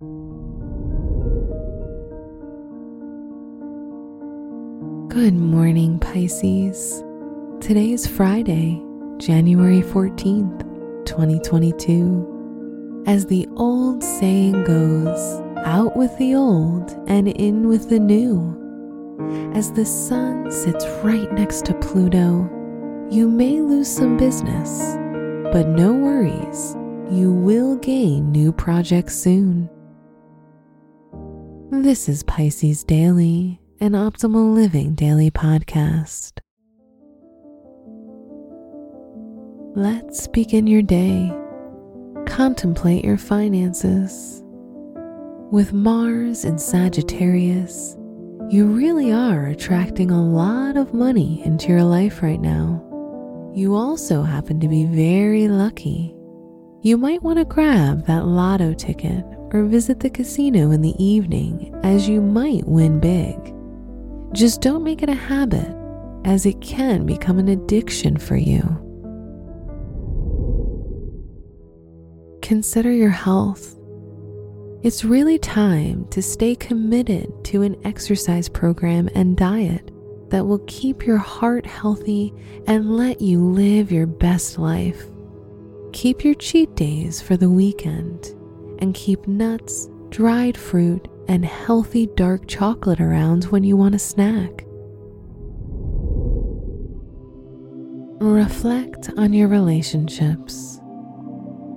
Good morning, Pisces. Today is Friday, January 14th, 2022. As the old saying goes, out with the old and in with the new. As the sun sits right next to Pluto, you may lose some business, but no worries, you will gain new projects soon. This is Pisces Daily an Optimal Living Daily podcast. Let's begin your day. Contemplate your finances. With Mars in Sagittarius, you really are attracting a lot of money into your life right now. You also happen to be very lucky. You might want to grab that lotto ticket or visit the casino in the evening as you might win big. Just don't make it a habit, as it can become an addiction for you. Consider your health. It's really time to stay committed to an exercise program and diet that will keep your heart healthy and let you live your best life. Keep your cheat days for the weekend and keep nuts, dried fruit, and healthy dark chocolate around when you want a snack. Reflect on your relationships.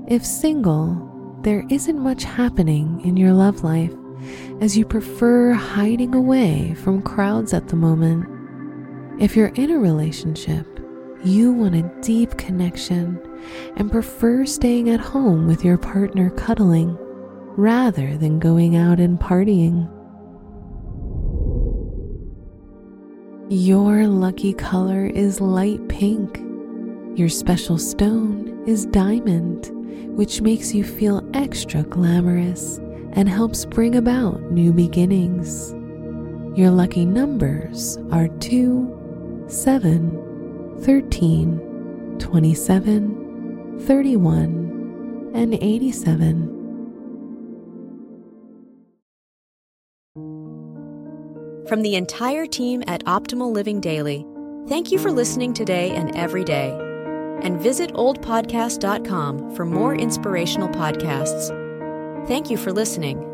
If single, there isn't much happening in your love life as you prefer hiding away from crowds at the moment. If you're in a relationship, you want a deep connection and prefer staying at home with your partner cuddling rather than going out and partying. Your lucky color is light pink. Your special stone is diamond, which makes you feel extra glamorous and helps bring about new beginnings. Your lucky numbers are 2, 7, 13, 27, 31, and 87. From the entire team at Optimal Living Daily, thank you for listening today and every day. And visit oldpodcast.com for more inspirational podcasts. Thank you for listening.